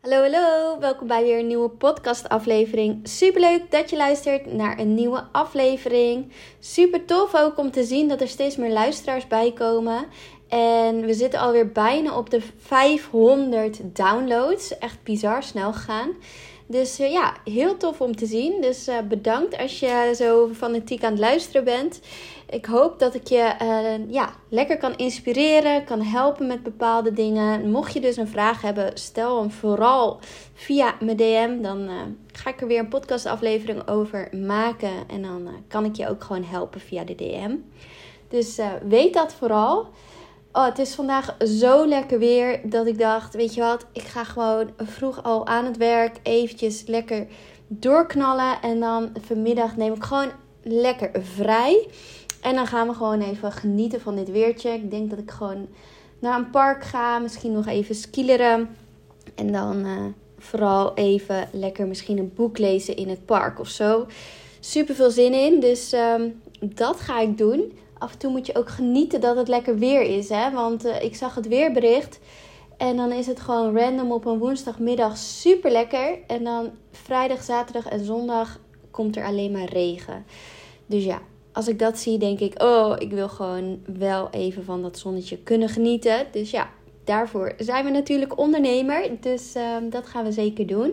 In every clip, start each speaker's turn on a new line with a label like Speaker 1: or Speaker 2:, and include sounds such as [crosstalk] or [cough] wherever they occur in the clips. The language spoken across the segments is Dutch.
Speaker 1: Hallo, hallo. Welkom bij weer een nieuwe podcastaflevering. Superleuk dat je luistert naar een nieuwe aflevering. Super tof ook om te zien dat er steeds meer luisteraars bij komen. En we zitten alweer bijna op de 500 downloads. Echt bizar snel gegaan. Dus eh, ja, heel tof om te zien. Dus uh, bedankt als je zo fanatiek aan het luisteren bent. Ik hoop dat ik je uh, ja, lekker kan inspireren, kan helpen met bepaalde dingen. Mocht je dus een vraag hebben, stel hem vooral via mijn DM. Dan ga ik er weer een podcastaflevering over maken. En dan kan ik je ook gewoon helpen via de DM. Dus weet dat vooral. Oh, het is vandaag zo lekker weer dat ik dacht, weet je wat, ik ga gewoon vroeg al aan het werk eventjes lekker doorknallen. En dan vanmiddag neem ik gewoon lekker vrij. En dan gaan we gewoon even genieten van dit weertje. Ik denk dat ik gewoon naar een park ga, misschien nog even skileren. En dan uh, vooral even lekker misschien een boek lezen in het park of zo. Super veel zin in, dus um, dat ga ik doen af en toe moet je ook genieten dat het lekker weer is. Hè? Want uh, ik zag het weerbericht. En dan is het gewoon random op een woensdagmiddag super lekker. En dan vrijdag, zaterdag en zondag komt er alleen maar regen. Dus ja, als ik dat zie, denk ik: oh, ik wil gewoon wel even van dat zonnetje kunnen genieten. Dus ja, daarvoor zijn we natuurlijk ondernemer. Dus uh, dat gaan we zeker doen.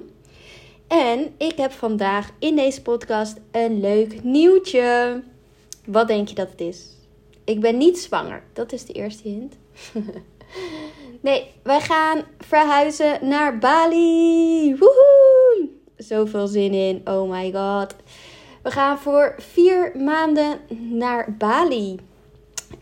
Speaker 1: En ik heb vandaag in deze podcast een leuk nieuwtje. Wat denk je dat het is? Ik ben niet zwanger. Dat is de eerste hint. [laughs] nee, wij gaan verhuizen naar Bali. Woehoe! Zoveel zin in. Oh my god. We gaan voor vier maanden naar Bali.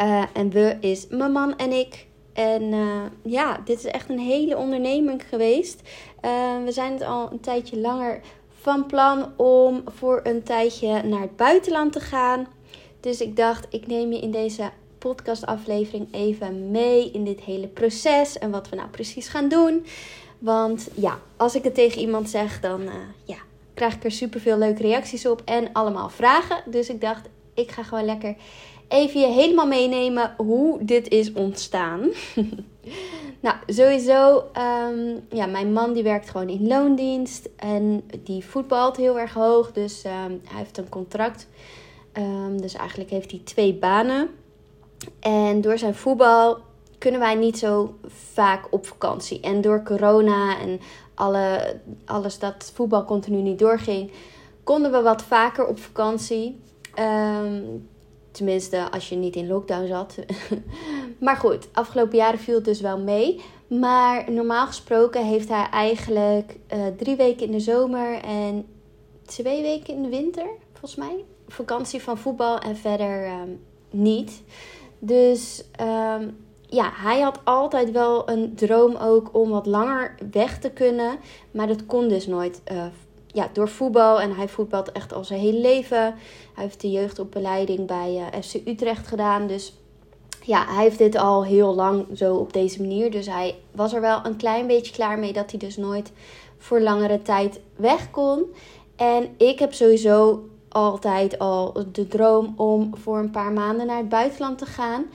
Speaker 1: Uh, en we is mijn man en ik. En uh, ja, dit is echt een hele onderneming geweest. Uh, we zijn het al een tijdje langer van plan om voor een tijdje naar het buitenland te gaan. Dus ik dacht, ik neem je in deze podcastaflevering even mee in dit hele proces en wat we nou precies gaan doen. Want ja, als ik het tegen iemand zeg, dan uh, ja, krijg ik er super veel leuke reacties op en allemaal vragen. Dus ik dacht, ik ga gewoon lekker even je helemaal meenemen hoe dit is ontstaan. [laughs] nou, sowieso, um, ja, mijn man die werkt gewoon in loondienst en die voetbalt heel erg hoog. Dus um, hij heeft een contract Um, dus eigenlijk heeft hij twee banen. En door zijn voetbal kunnen wij niet zo vaak op vakantie. En door corona en alle, alles dat voetbal continu niet doorging, konden we wat vaker op vakantie. Um, tenminste, als je niet in lockdown zat. [laughs] maar goed, afgelopen jaren viel het dus wel mee. Maar normaal gesproken heeft hij eigenlijk uh, drie weken in de zomer en twee weken in de winter, volgens mij vakantie van voetbal en verder um, niet. Dus um, ja, hij had altijd wel een droom ook om wat langer weg te kunnen. Maar dat kon dus nooit uh, ja, door voetbal. En hij voetbalt echt al zijn hele leven. Hij heeft de jeugdopleiding bij uh, FC Utrecht gedaan. Dus ja, hij heeft dit al heel lang zo op deze manier. Dus hij was er wel een klein beetje klaar mee dat hij dus nooit voor langere tijd weg kon. En ik heb sowieso altijd al de droom om voor een paar maanden naar het buitenland te gaan.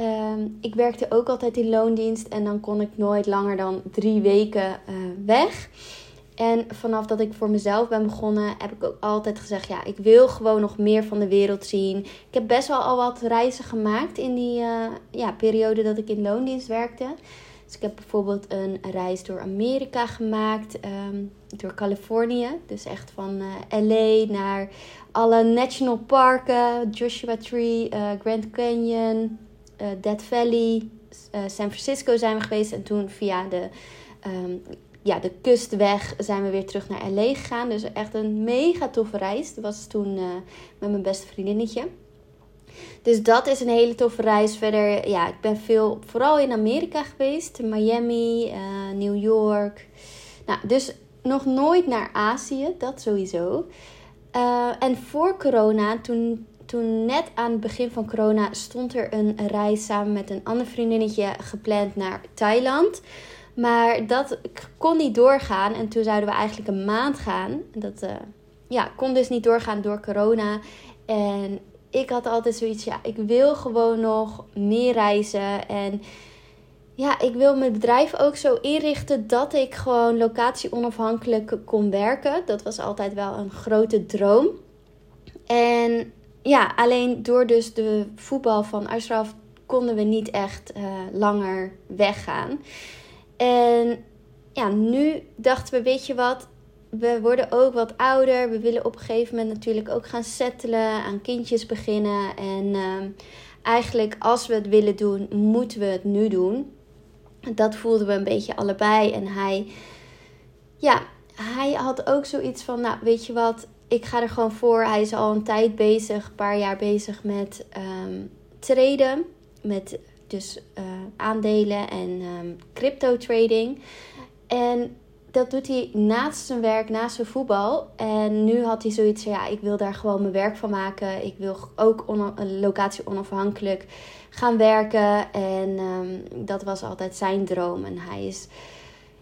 Speaker 1: Um, ik werkte ook altijd in loondienst en dan kon ik nooit langer dan drie weken uh, weg. En vanaf dat ik voor mezelf ben begonnen, heb ik ook altijd gezegd: ja, ik wil gewoon nog meer van de wereld zien. Ik heb best wel al wat reizen gemaakt in die uh, ja, periode dat ik in loondienst werkte. Dus ik heb bijvoorbeeld een reis door Amerika gemaakt, um, door Californië. Dus echt van uh, LA naar alle national parken, Joshua Tree, uh, Grand Canyon, uh, Death Valley, San Francisco zijn we geweest. En toen via de, um, ja, de kustweg zijn we weer terug naar LA gegaan. Dus echt een mega toffe reis. Dat was toen met mijn beste vriendinnetje. Dus dat is een hele toffe reis. Verder, ja, ik ben veel, vooral in Amerika geweest. Miami, New York. Nou, dus nog nooit naar Azië, dat sowieso. Uh, en voor corona, toen, toen net aan het begin van corona, stond er een reis samen met een ander vriendinnetje gepland naar Thailand. Maar dat kon niet doorgaan. En toen zouden we eigenlijk een maand gaan. Dat uh, ja, kon dus niet doorgaan door corona. En ik had altijd zoiets, ja, ik wil gewoon nog meer reizen. En ja, ik wil mijn bedrijf ook zo inrichten dat ik gewoon locatie onafhankelijk kon werken. Dat was altijd wel een grote droom. En ja, alleen door dus de voetbal van Ashraf konden we niet echt uh, langer weggaan. En ja, nu dachten we, weet je wat, we worden ook wat ouder. We willen op een gegeven moment natuurlijk ook gaan settelen, aan kindjes beginnen. En uh, eigenlijk als we het willen doen, moeten we het nu doen. Dat voelden we een beetje allebei. En hij, ja, hij had ook zoiets van, nou weet je wat, ik ga er gewoon voor. Hij is al een tijd bezig, een paar jaar bezig met um, traden. Met dus uh, aandelen en um, crypto trading. En dat doet hij naast zijn werk, naast zijn voetbal. En nu had hij zoiets van, ja, ik wil daar gewoon mijn werk van maken. Ik wil ook een locatie onafhankelijk gaan werken. En um, dat was altijd zijn droom. En hij is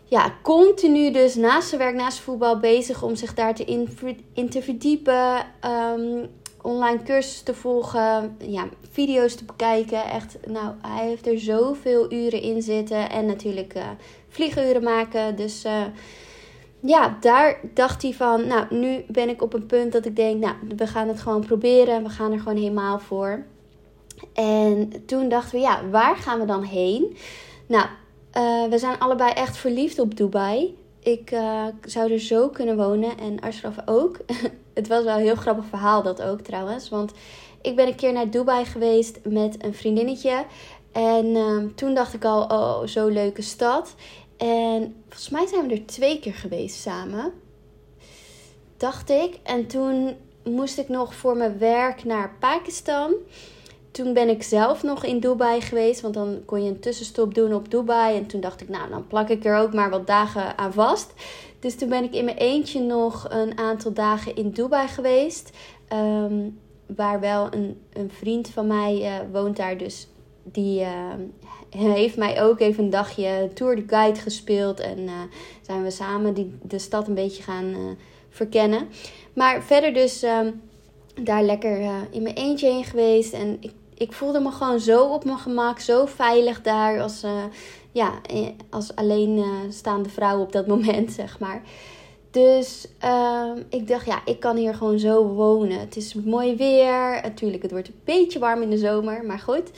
Speaker 1: ja, continu dus naast zijn werk, naast voetbal bezig om zich daar te in, te verdiepen. Um, online cursussen te volgen, ja, video's te bekijken. Echt, nou, hij heeft er zoveel uren in zitten. En natuurlijk uh, vlieguren maken. Dus uh, ja, daar dacht hij van, nou, nu ben ik op een punt dat ik denk, nou, we gaan het gewoon proberen. We gaan er gewoon helemaal voor. En toen dachten we, ja, waar gaan we dan heen? Nou, uh, we zijn allebei echt verliefd op Dubai. Ik uh, zou er zo kunnen wonen en Ashraf ook. [laughs] het was wel een heel grappig verhaal dat ook trouwens. Want ik ben een keer naar Dubai geweest met een vriendinnetje. En uh, toen dacht ik al, oh, zo'n leuke stad. En volgens mij zijn we er twee keer geweest samen. Dacht ik. En toen moest ik nog voor mijn werk naar Pakistan. Toen ben ik zelf nog in Dubai geweest, want dan kon je een tussenstop doen op Dubai. En toen dacht ik, nou, dan plak ik er ook maar wat dagen aan vast. Dus toen ben ik in mijn eentje nog een aantal dagen in Dubai geweest. Um, waar wel een, een vriend van mij uh, woont daar, dus die uh, [laughs] heeft mij ook even een dagje Tour de Guide gespeeld. En uh, zijn we samen die, de stad een beetje gaan verkennen. Maar verder dus um, daar lekker in mijn eentje heen geweest. En ik ik voelde me gewoon zo op mijn gemak, zo veilig daar als, uh, ja, eh, als alleenstaande vrouw op dat [laughs] moment, zeg maar. Dus uh, ik dacht, ja, ik kan hier gewoon zo wonen. Het is mooi weer. Natuurlijk, het wordt een beetje warm in de zomer, maar goed.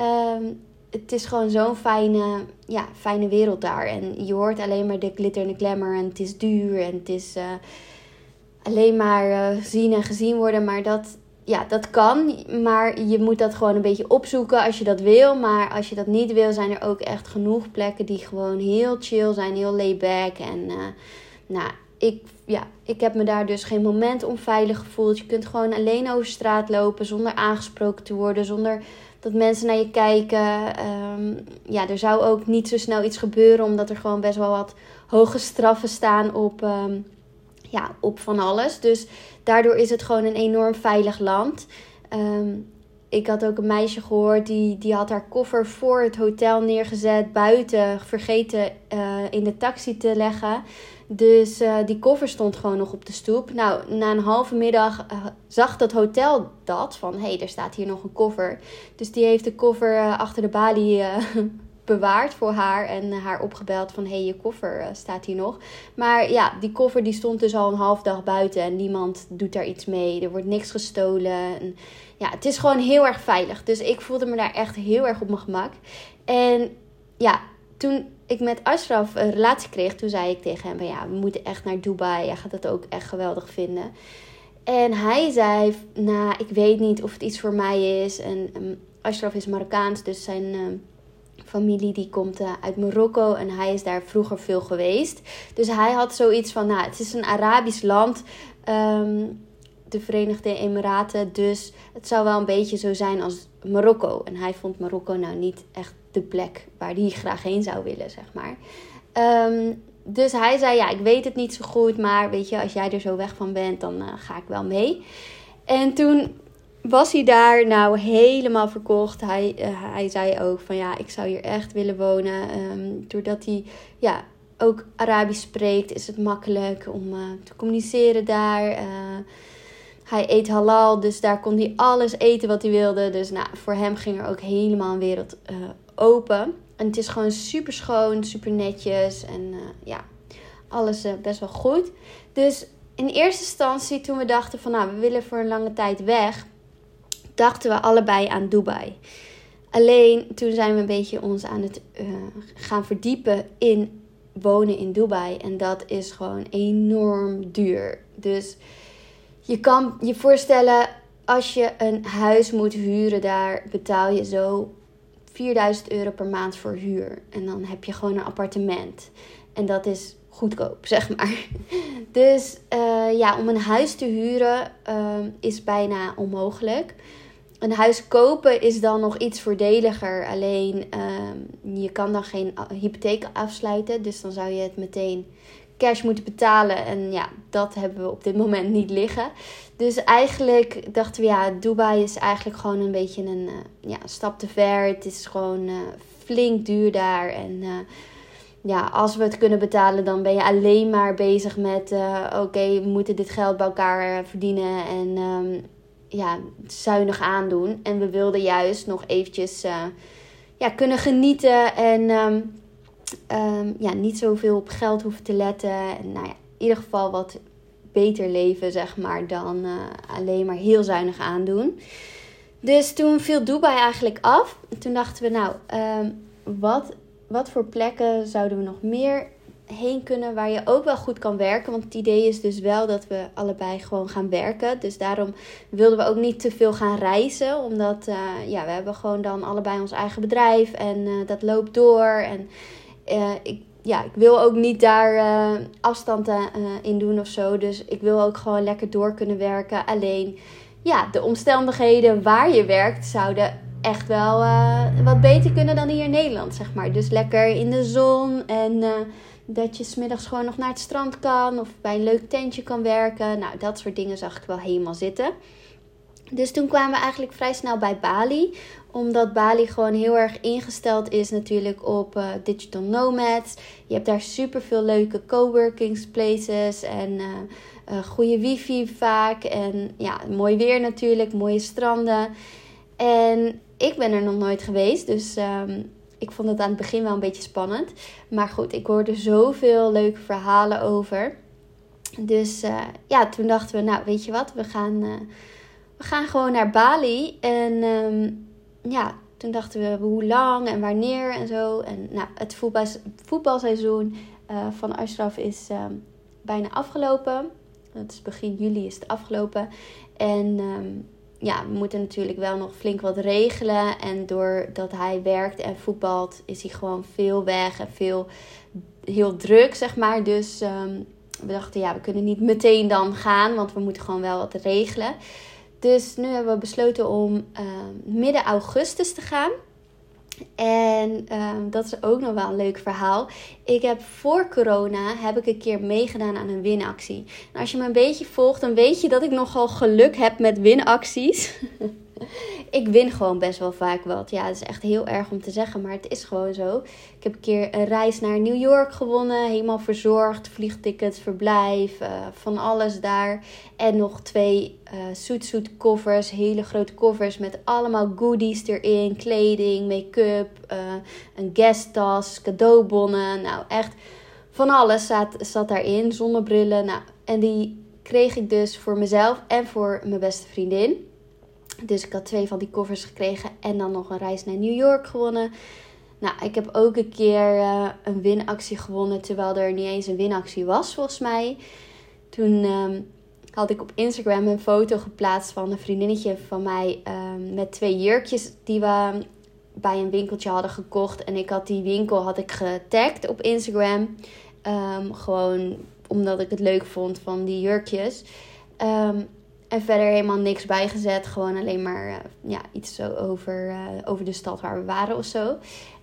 Speaker 1: Uh, het is gewoon zo'n fijne, ja, fijne wereld daar. En je hoort alleen maar de glitter en de glamour. En het is duur en het is alleen maar zien en gezien worden. Maar dat, ja, dat kan, maar je moet dat gewoon een beetje opzoeken als je dat wil. Maar als je dat niet wil, zijn er ook echt genoeg plekken die gewoon heel chill zijn, heel laid back. En uh, nou, ik, ja, ik heb me daar dus geen moment onveilig gevoeld. Je kunt gewoon alleen over straat lopen zonder aangesproken te worden, zonder dat mensen naar je kijken. Um, ja, er zou ook niet zo snel iets gebeuren, omdat er gewoon best wel wat hoge straffen staan op, um, ja, op van alles. Dus daardoor is het gewoon een enorm veilig land. Um, ik had ook een meisje gehoord die, die had haar koffer voor het hotel neergezet, buiten, vergeten uh, in de taxi te leggen. Dus uh, die koffer stond gewoon nog op de stoep. Nou, na een halve middag uh, zag dat hotel dat, van hé, hey, er staat hier nog een koffer. Dus die heeft de koffer achter de balie [laughs] bewaard voor haar en haar opgebeld van hé, hey, je koffer uh, staat hier nog. Maar ja, die koffer die stond dus al een half dag buiten en niemand doet daar iets mee. Er wordt niks gestolen. En, ja, het is gewoon heel erg veilig. Dus ik voelde me daar echt heel erg op mijn gemak. En ja, toen ik met Ashraf een relatie kreeg, toen zei ik tegen hem ja, we moeten echt naar Dubai. Jij gaat het ook echt geweldig vinden. En hij zei, nou, ik weet niet of het iets voor mij is. En um, Ashraf is Marokkaans, dus zijn... Um, familie die komt uh, uit Marokko en hij is daar vroeger veel geweest. Dus hij had zoiets van, nou, het is een Arabisch land, um, de Verenigde Emiraten, dus het zou wel een beetje zo zijn als Marokko. En hij vond Marokko nou niet echt de plek waar hij graag heen zou willen, zeg maar. Um, dus hij zei, ja, ik weet het niet zo goed, maar weet je, als jij er zo weg van bent, dan uh, ga ik wel mee. En toen was hij daar nou helemaal verkocht. Hij, uh, hij zei ook van ja, ik zou hier echt willen wonen. Um, doordat hij ja, ook Arabisch spreekt, is het makkelijk om uh, te communiceren daar. Uh, hij eet halal, dus daar kon hij alles eten wat hij wilde. Dus nou, voor hem ging er ook helemaal een wereld open. En het is gewoon super schoon, super netjes. En ja, alles best wel goed. Dus in eerste instantie, toen we dachten van nou, we willen voor een lange tijd weg, dachten we allebei aan Dubai. Alleen toen zijn we een beetje ons aan het uh, gaan verdiepen in wonen in Dubai. En dat is gewoon enorm duur. Dus je kan je voorstellen, als je een huis moet huren daar, betaal je zo 4000 euro per maand voor huur. En dan heb je gewoon een appartement. En dat is goedkoop, [laughs] zeg maar. Dus uh, ja, om een huis te huren uh, is bijna onmogelijk. Een huis kopen is dan nog iets voordeliger. Alleen uh, je kan dan geen hypotheek afsluiten. Dus dan zou je het meteen cash moeten betalen. En ja, dat hebben we op dit moment niet liggen. Dus eigenlijk dachten we, ja, Dubai is eigenlijk gewoon een beetje een uh, ja, stap te ver. Het is gewoon uh, flink duur daar. En uh, ja, als we het kunnen betalen, dan ben je alleen maar bezig met: oké, we moeten dit geld bij elkaar verdienen. En um, ja, zuinig aandoen. En we wilden juist nog eventjes ja, kunnen genieten. En. Um, um, ja, niet zoveel op geld hoeven te letten. En nou ja, in ieder geval wat beter leven, zeg maar, dan uh, alleen maar heel zuinig aandoen. Dus toen viel Dubai eigenlijk af. En toen dachten we, nou, um, wat, wat voor plekken zouden we nog meer heen kunnen waar je ook wel goed kan werken. Want het idee is dus wel dat we allebei gewoon gaan werken. Dus daarom wilden we ook niet te veel gaan reizen. Omdat uh, ja, we hebben gewoon dan allebei ons eigen bedrijf. En uh, dat loopt door. En uh, ik, ja, ik wil ook niet daar afstand in doen of zo. Dus ik wil ook gewoon lekker door kunnen werken. Alleen, ja, de omstandigheden waar je werkt zouden echt wel wat beter kunnen dan hier in Nederland, zeg maar. Dus lekker in de zon en dat je smiddags gewoon nog naar het strand kan. Of bij een leuk tentje kan werken. Nou, dat soort dingen zag ik wel helemaal zitten. Dus toen kwamen we eigenlijk vrij snel bij Bali. Omdat Bali gewoon heel erg ingesteld is natuurlijk op uh, digital nomads. Je hebt daar super veel leuke coworking places en uh, uh, goede wifi vaak. En ja, mooi weer natuurlijk, mooie stranden. En ik ben er nog nooit geweest, dus um, ik vond het aan het begin wel een beetje spannend. Maar goed, ik hoorde zoveel leuke verhalen over. Dus ja, toen dachten we, nou weet je wat, we gaan we gaan gewoon naar Bali. En um, ja, toen dachten we hoe lang en wanneer en zo. En nou, het voetbal, voetbalseizoen uh, van Ashraf is um, bijna afgelopen. Het is begin juli is het afgelopen. En um, ja, we moeten natuurlijk wel nog flink wat regelen. En doordat hij werkt en voetbalt, is hij gewoon veel weg en veel heel druk, zeg maar. Dus we dachten, ja, we kunnen niet meteen dan gaan, want we moeten gewoon wel wat regelen. Dus nu hebben we besloten om uh, midden augustus te gaan. En uh, dat is ook nog wel een leuk verhaal. Ik heb voor corona heb ik een keer meegedaan aan een winactie. En als je me een beetje volgt, dan weet je dat ik nogal geluk heb met winacties. [laughs] [laughs] ik win gewoon best wel vaak wat. Ja, het is echt heel erg om te zeggen, maar het is gewoon zo. Ik heb een keer een reis naar New York gewonnen. Helemaal verzorgd. Vliegtickets, verblijf, uh, van alles daar. En nog twee uh, zoet zoet koffers. Hele grote koffers met allemaal goodies erin. Kleding, make-up, uh, een guesttas, cadeaubonnen. Nou, echt van alles zat, zat daarin. Zonnebrillen. Nou, en die kreeg ik dus voor mezelf en voor mijn beste vriendin. Dus ik had twee van die koffers gekregen en dan nog een reis naar New York gewonnen. Nou, ik heb ook een keer uh, een winactie gewonnen, terwijl er niet eens een winactie was volgens mij. Toen um, had ik op Instagram een foto geplaatst van een vriendinnetje van mij um, met twee jurkjes die we bij een winkeltje hadden gekocht. En ik had die winkel had ik getagd op Instagram. Um, gewoon omdat ik het leuk vond van die jurkjes. Um, en verder helemaal niks bijgezet. Gewoon alleen maar uh, ja, iets zo over, uh, over de stad waar we waren of zo.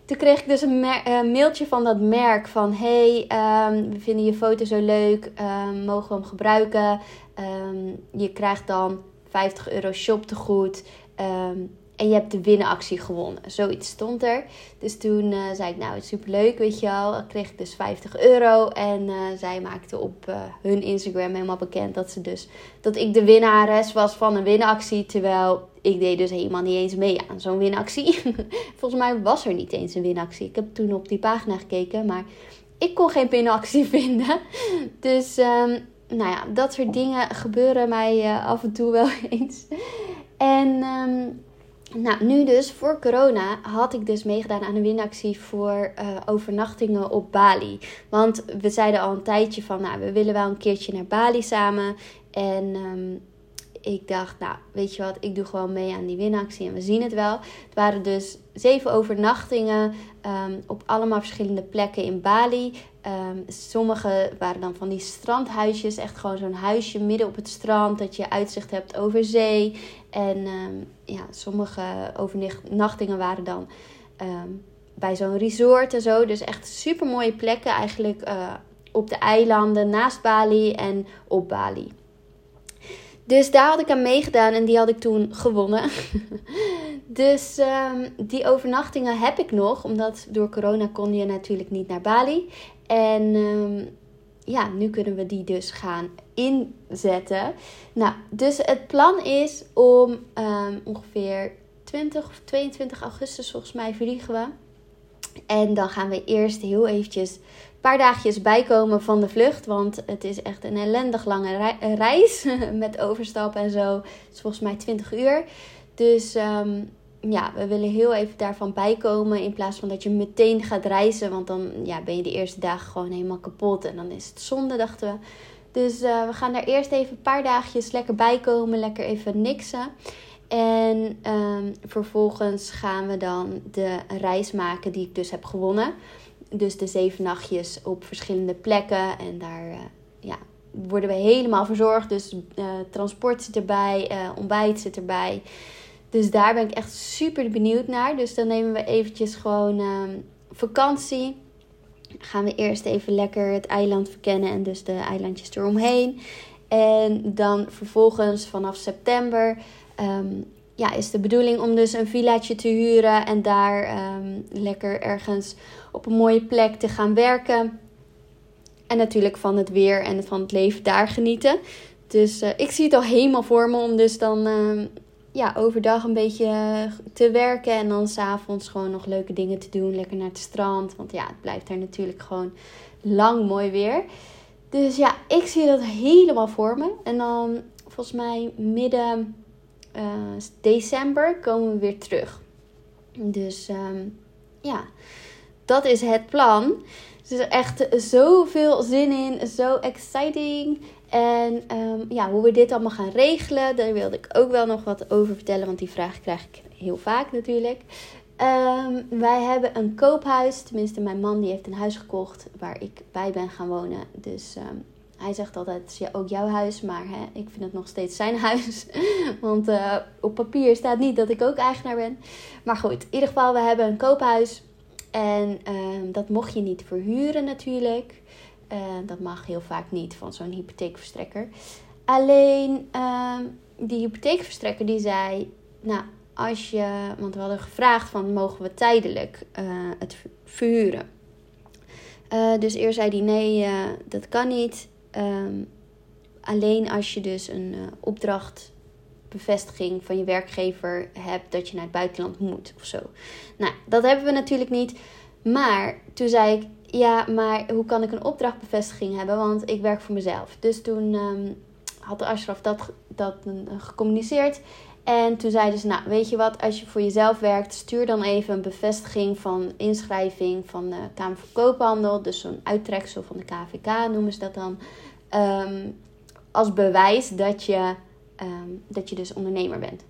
Speaker 1: Toen kreeg ik dus een uh, mailtje van dat merk van... Hey, um, we vinden je foto zo leuk. Um, mogen we hem gebruiken? Um, je krijgt dan 50 euro shop te goed. En je hebt de winactie gewonnen. Zoiets stond er. Dus toen uh, zei ik, nou, superleuk, weet je wel. Dan kreeg ik dus 50 euro. En uh, zij maakte op uh, hun Instagram helemaal bekend dat ze dus... Dat ik de winnares was van een winactie. Terwijl ik deed dus helemaal niet eens mee aan zo'n winactie. [laughs] Volgens mij was er niet eens een winactie. Ik heb toen op die pagina gekeken, maar ik kon geen winactie [laughs] vinden. Dus... Um, nou ja, dat soort dingen gebeuren mij af en toe wel [laughs] eens. En um, nou, nu dus voor corona had ik dus meegedaan aan een winactie voor uh, overnachtingen op Bali. Want we zeiden al een tijdje van, nou, we willen wel een keertje naar Bali samen. En um, ik dacht, nou, weet je wat, ik doe gewoon mee aan die winactie en we zien het wel. Het waren dus zeven overnachtingen um, op allemaal verschillende plekken in Bali. Um, sommige waren dan van die strandhuisjes, echt gewoon zo'n huisje midden op het strand, dat je uitzicht hebt over zee. En um, ja, sommige overnachtingen waren dan bij zo'n resort en zo. Dus echt super mooie plekken eigenlijk uh, op de eilanden naast Bali en op Bali. Dus daar had ik aan meegedaan en die had ik toen gewonnen. [laughs] dus um, die overnachtingen heb ik nog, omdat door corona kon je natuurlijk niet naar Bali. En um, ja, nu kunnen we die dus gaan inzetten. Nou, dus het plan is om um, ongeveer 20 of 22 augustus volgens mij vliegen we. En dan gaan we eerst heel eventjes paar dagjes bijkomen van de vlucht. Want het is echt een ellendig lange reis. [laughs] Met overstappen en zo. Het is volgens mij 20 uur. Dus um, ja, we willen heel even daarvan bijkomen. In plaats van dat je meteen gaat reizen. Want dan ja, ben je de eerste dagen gewoon helemaal kapot. En dan is het zonde, dachten we. Dus uh, we gaan daar eerst even een paar dagjes lekker bijkomen. Lekker even niksen. En um, vervolgens gaan we dan de reis maken die ik dus heb gewonnen dus de zeven nachtjes op verschillende plekken. En daar uh, ja, worden we helemaal verzorgd. Dus uh, transport zit erbij, uh, ontbijt zit erbij. Dus daar ben ik echt super benieuwd naar. Dus dan nemen we eventjes gewoon uh, vakantie. Gaan we eerst even lekker het eiland verkennen en dus de eilandjes eromheen. En dan vervolgens vanaf september um, ja, is de bedoeling om dus een villaatje te huren en daar um, lekker ergens op een mooie plek te gaan werken. En natuurlijk van het weer en van het leven daar genieten. Dus uh, ik zie het al helemaal voor me om dus dan uh, ja, overdag een beetje te werken. En dan s'avonds gewoon nog leuke dingen te doen. Lekker naar het strand. Want ja, het blijft daar natuurlijk gewoon lang mooi weer. Dus ja, ik zie dat helemaal voor me. En dan volgens mij midden uh, december komen we weer terug. Dus um, ja, dat is het plan. Dus er is echt zoveel zin in, zo exciting. En um, ja, hoe we dit allemaal gaan regelen, daar wilde ik ook wel nog wat over vertellen, want die vraag krijg ik heel vaak natuurlijk. Um, wij hebben een koophuis, tenminste mijn man die heeft een huis gekocht waar ik bij ben gaan wonen. Dus um, hij zegt altijd, het is ook jouw huis, maar hè, ik vind het nog steeds zijn huis. [laughs] Want uh, op papier staat niet dat ik ook eigenaar ben. Maar goed, in ieder geval, we hebben een koophuis. En uh, dat mocht je niet verhuren natuurlijk. Uh, dat mag heel vaak niet van zo'n hypotheekverstrekker. Alleen ehm, die hypotheekverstrekker die zei, nou als je, want we hadden gevraagd van mogen we tijdelijk eh, het verhuren. dus eerst zei hij nee, dat kan niet. Um, alleen als je dus een uh, opdrachtbevestiging van je werkgever hebt dat je naar het buitenland moet of zo. Nou, dat hebben we natuurlijk niet. Maar toen zei ik, ja, maar hoe kan ik een opdrachtbevestiging hebben? Want ik werk voor mezelf. Dus toen um, had de Ashraf dat, dat gecommuniceerd. En toen zeiden ze, nou weet je wat, als je voor jezelf werkt, stuur dan even een bevestiging van inschrijving van de Kamer van Koophandel. Dus zo'n uittreksel van de KVK noemen ze dat dan. Um, als bewijs dat je, um, dat je dus ondernemer bent.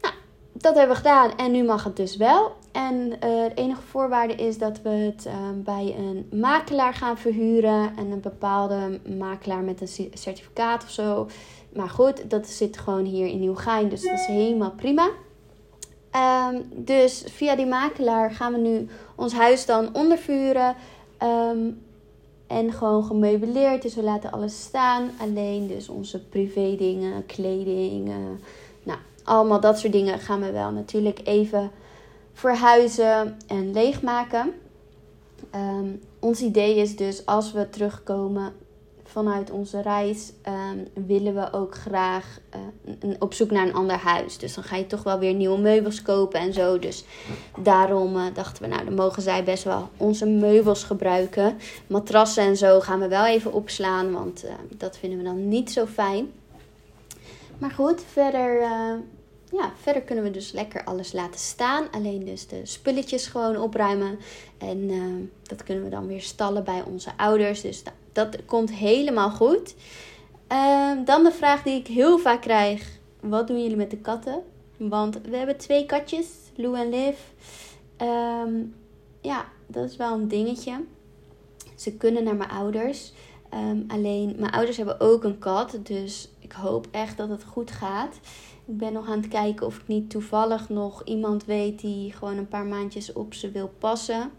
Speaker 1: Nou, dat hebben we gedaan en nu mag het dus wel. En uh, de enige voorwaarde is dat we het um, bij een makelaar gaan verhuren. En een bepaalde makelaar met een certificaat of zo. Maar goed, dat zit gewoon hier in Nieuwgein. Dus dat is helemaal prima. Um, dus via die makelaar gaan we nu ons huis dan ondervuren. Um, en gewoon gemeubileerd. Dus we laten alles staan. Alleen dus onze privé dingen, kleding. Uh, nou, allemaal dat soort dingen gaan we wel natuurlijk even verhuizen en leegmaken. Um, ons idee is dus als we terugkomen vanuit onze reis, um, willen we ook graag uh, op zoek naar een ander huis. Dus dan ga je toch wel weer nieuwe meubels kopen en zo. Dus daarom uh, dachten we, nou, dan mogen zij best wel onze meubels gebruiken. Matrassen en zo gaan we wel even opslaan, want uh, dat vinden we dan niet zo fijn. Maar goed, verder ja, verder kunnen we dus lekker alles laten staan. Alleen dus de spulletjes gewoon opruimen. En dat kunnen we dan weer stallen bij onze ouders. Dus dat komt helemaal goed. Uh, dan de vraag die ik heel vaak krijg. Wat doen jullie met de katten? Want we hebben twee katjes, Lou en Liv. Um, ja, dat is wel een dingetje. Ze kunnen naar mijn ouders. Um, alleen mijn ouders hebben ook een kat. Dus ik hoop echt dat het goed gaat. Ik ben nog aan het kijken of ik niet toevallig nog iemand weet die gewoon een paar maandjes op ze wil passen.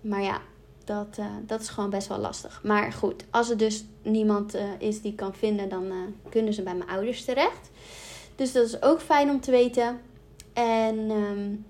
Speaker 1: Maar ja, dat, uh, dat is gewoon best wel lastig. Maar goed, als er dus niemand uh, is die kan vinden, dan uh, kunnen ze bij mijn ouders terecht. Dus dat is ook fijn om te weten. En um,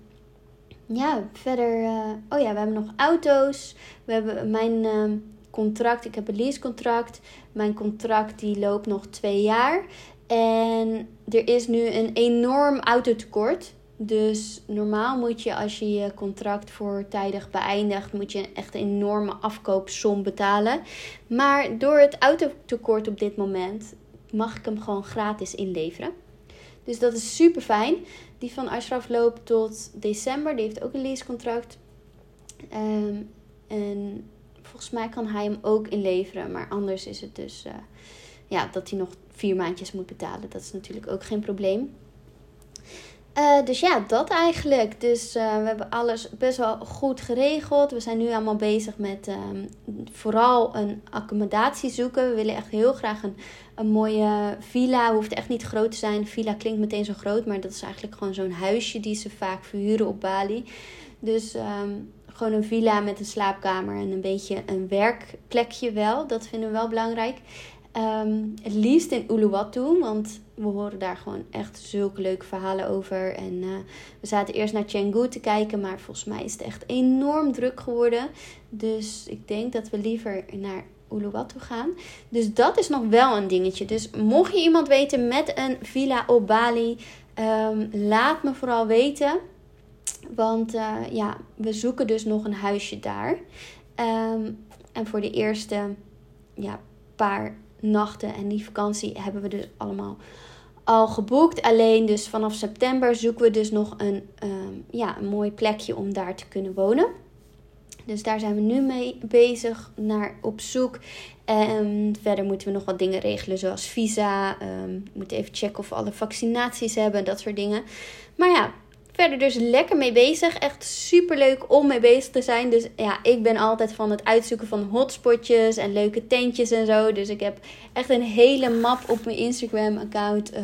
Speaker 1: ja, verder. oh ja, we hebben nog auto's. We hebben mijn contract. Ik heb een leasecontract. Mijn contract die loopt nog twee jaar. En er is nu een enorm autotekort. Dus normaal moet je als je je contract voortijdig beëindigt, moet je echt een enorme afkoopsom betalen. Maar door het autotekort op dit moment mag ik hem gewoon gratis inleveren. Dus dat is super fijn. Die van Ashraf loopt tot december. Die heeft ook een leasecontract. Um, en volgens mij kan hij hem ook inleveren. Maar anders is het dus uh, ja, dat hij nog vier maandjes moet betalen. Dat is natuurlijk ook geen probleem. Uh, dus ja, dat eigenlijk. Dus uh, we hebben alles best wel goed geregeld. We zijn nu allemaal bezig met um, vooral een accommodatie zoeken. We willen echt heel graag een, een mooie villa. Hoeft echt niet groot te zijn. Villa klinkt meteen zo groot, maar dat is eigenlijk gewoon zo'n huisje die ze vaak verhuren op Bali. Dus um, gewoon een villa met een slaapkamer en een beetje een werkplekje wel. Dat vinden we wel belangrijk. Um, het liefst in Uluwatu, want we horen daar gewoon echt zulke leuke verhalen over. En uh, we zaten eerst naar Canggu te kijken, maar volgens mij is het echt enorm druk geworden. Dus ik denk dat we liever naar Uluwatu gaan. Dus dat is nog wel een dingetje. Dus mocht je iemand weten met een villa op Bali, um, laat me vooral weten. Want uh, ja, we zoeken dus nog een huisje daar. Um, en voor de eerste ja, paar nachten en die vakantie hebben we dus allemaal al geboekt. Alleen dus vanaf september zoeken we dus nog een, um, ja, een mooi plekje om daar te kunnen wonen. Dus daar zijn we nu mee bezig, naar op zoek. En verder moeten we nog wat dingen regelen, zoals visa. Um, we moeten even checken of we alle vaccinaties hebben, dat soort dingen. Maar ja, verder dus lekker mee bezig. Echt super leuk om mee bezig te zijn. Dus ja, ik ben altijd van het uitzoeken van hotspotjes en leuke tentjes en zo. Dus ik heb echt een hele map op mijn Instagram-account uh,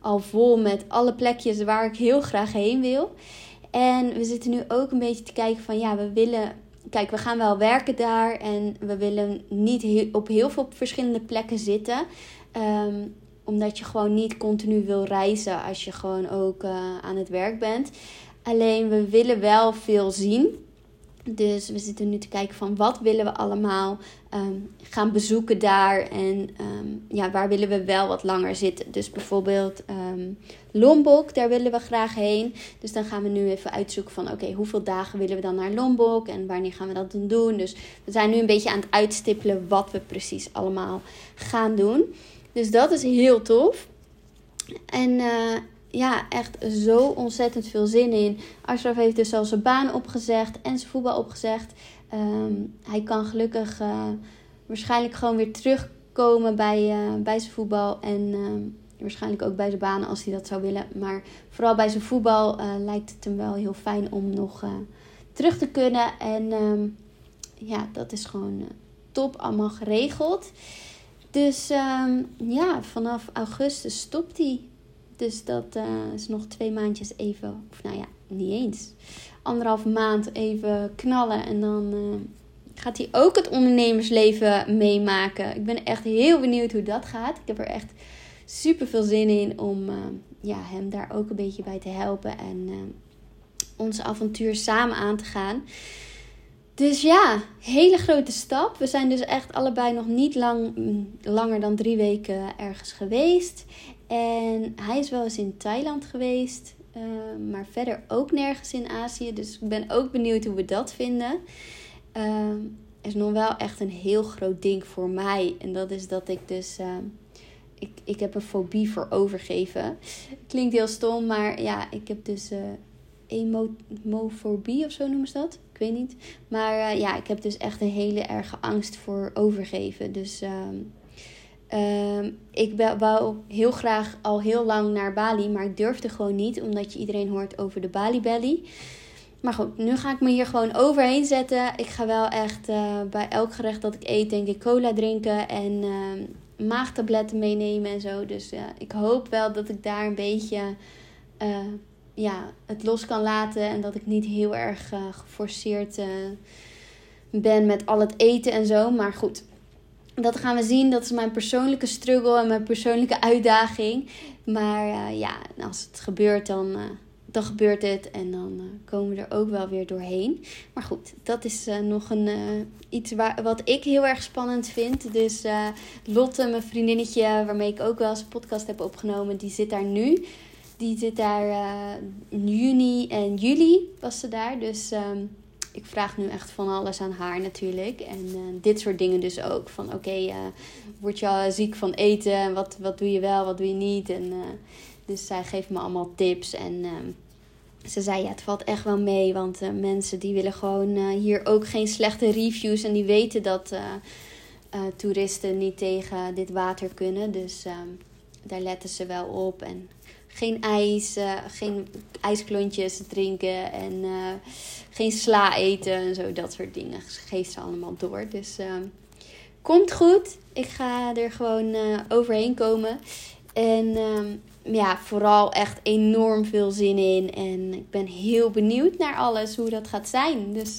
Speaker 1: al vol met alle plekjes waar ik heel graag heen wil. En we zitten nu ook een beetje te kijken van ja, we willen. Kijk, we gaan wel werken daar en we willen niet op heel veel verschillende plekken zitten. Um, omdat je gewoon niet continu wil reizen als je gewoon ook uh, aan het werk bent. Alleen we willen wel veel zien. Dus we zitten nu te kijken van wat willen we allemaal um, gaan bezoeken daar. En um, ja, waar willen we wel wat langer zitten. Dus bijvoorbeeld um, Lombok, daar willen we graag heen. Dus dan gaan we nu even uitzoeken van oké, hoeveel dagen willen we dan naar Lombok. En wanneer gaan we dat dan doen. Dus we zijn nu een beetje aan het uitstippelen wat we precies allemaal gaan doen. Dus dat is heel tof. En uh, ja, echt zo ontzettend veel zin in. Ashraf heeft dus al zijn baan opgezegd en zijn voetbal opgezegd. Um, hij kan gelukkig uh, waarschijnlijk gewoon weer terugkomen bij, uh, bij zijn voetbal. En uh, waarschijnlijk ook bij zijn baan als hij dat zou willen. Maar vooral bij zijn voetbal lijkt het hem wel heel fijn om nog terug te kunnen. En um, ja, dat is gewoon top allemaal geregeld. Dus um, ja, vanaf augustus stopt hij. Dus dat uh, is nog twee maandjes even, of nou ja, niet eens. Anderhalf maand even knallen. En dan uh, gaat hij ook het ondernemersleven meemaken. Ik ben echt heel benieuwd hoe dat gaat. Ik heb er echt super veel zin in om ja, hem daar ook een beetje bij te helpen. En ons avontuur samen aan te gaan. Dus ja, hele grote stap. We zijn dus echt allebei nog niet lang, mm, langer dan drie weken ergens geweest. En hij is wel eens in Thailand geweest, uh, maar verder ook nergens in Azië. Dus ik ben ook benieuwd hoe we dat vinden. Uh, is nog wel echt een heel groot ding voor mij. En dat is dat ik dus. Uh, ik, ik heb een fobie voor overgeven. Klinkt heel stom, maar ja, ik heb dus emofobie of zo noemen ze dat. Ik weet niet. Maar uh, ja, ik heb dus echt een hele erge angst voor overgeven. Dus uh, ik wou heel graag al heel lang naar Bali, maar ik durfde gewoon niet, omdat je iedereen hoort over de Bali Belly. Maar goed, nu ga ik me hier gewoon overheen zetten. Ik ga wel echt uh, bij elk gerecht dat ik eet, denk ik, cola drinken en uh, maagtabletten meenemen en zo. Dus uh, ik hoop wel dat ik daar een beetje eh, ja, het los kan laten. En dat ik niet heel erg uh, geforceerd uh, ben met al het eten en zo. Maar goed, dat gaan we zien. Dat is mijn persoonlijke struggle en mijn persoonlijke uitdaging. Maar uh, ja, als het gebeurt, dan, dan gebeurt het. En dan komen we er ook wel weer doorheen. Maar goed, dat is nog een, iets waar, wat ik heel erg spannend vind. Dus Lotte, mijn vriendinnetje, waarmee ik ook wel eens een podcast heb opgenomen, die zit daar nu. Die zit daar uh, in juni en juli was ze daar. Dus um, ik vraag nu echt van alles aan haar natuurlijk. En uh, dit soort dingen dus ook. Van oké, uh, word je al ziek van eten? Wat, wat doe je wel, wat doe je niet? En, dus zij geeft me allemaal tips. En ehm, ze zei ja, het valt echt wel mee. Want mensen die willen gewoon hier ook geen slechte reviews. En die weten dat toeristen niet tegen dit water kunnen. Dus um, daar letten ze wel op. En geen ijs, uh, geen ijsklontjes drinken en uh, geen sla eten en zo, dat soort dingen. Geeft ze allemaal door. Dus uh, komt goed. Ik ga er gewoon uh, overheen komen. En um, ja, vooral echt enorm veel zin in. En ik ben heel benieuwd naar alles, hoe dat gaat zijn. Dus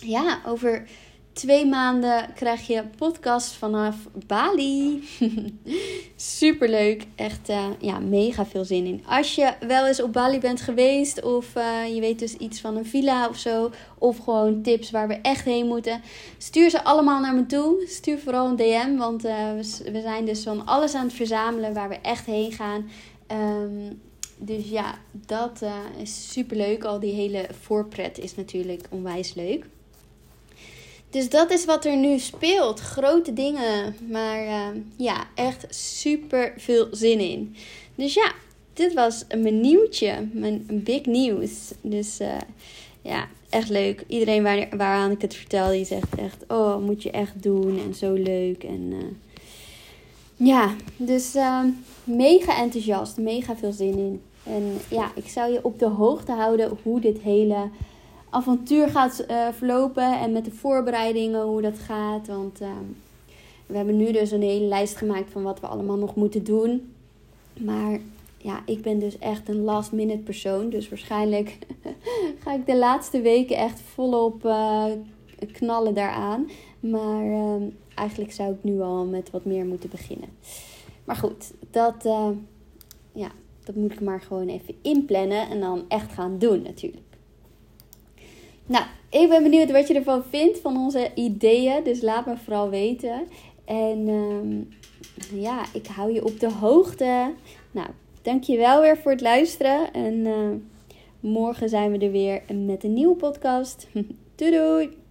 Speaker 1: ja, over twee maanden krijg je podcast vanaf Bali. [laughs] Superleuk. Echt uh, ja, mega veel zin in. Als je wel eens op Bali bent geweest of uh, je weet dus iets van een villa of zo. Of gewoon tips waar we echt heen moeten. Stuur ze allemaal naar me toe. Stuur vooral een DM. Want uh, we, we, zijn dus van alles aan het verzamelen waar we echt heen gaan. Um, dus ja, dat is super leuk. Al die hele voorpret is natuurlijk onwijs leuk. Dus dat is wat er nu speelt. Grote dingen. Maar uh, ja, echt super veel zin in. Dus ja, dit was mijn nieuwtje. Mijn big news. Dus uh, ja, echt leuk. Iedereen waar, waaraan ik het vertel, die zegt echt... Oh, moet je echt doen. En zo leuk. En uh, ja, dus mega enthousiast. Mega veel zin in. En ja, ik zou je op de hoogte houden hoe dit hele avontuur gaat uh, verlopen en met de voorbereidingen, hoe dat gaat. Want uh, we hebben nu dus een hele lijst gemaakt van wat we allemaal nog moeten doen. Maar ja, ik ben dus echt een last minute persoon. Dus waarschijnlijk [laughs] ga ik de laatste weken echt volop uh, knallen daaraan. Maar ehm, eigenlijk zou ik nu al met wat meer moeten beginnen. Maar goed, dat, ja, dat moet ik maar gewoon even inplannen en dan echt gaan doen natuurlijk. Nou, ik ben benieuwd wat je ervan vindt, van onze ideeën. Dus laat me vooral weten. En um, ja, ik hou je op de hoogte. Nou, dankjewel weer voor het luisteren. En uh, morgen zijn we er weer met een nieuwe podcast. [laughs] doei doei!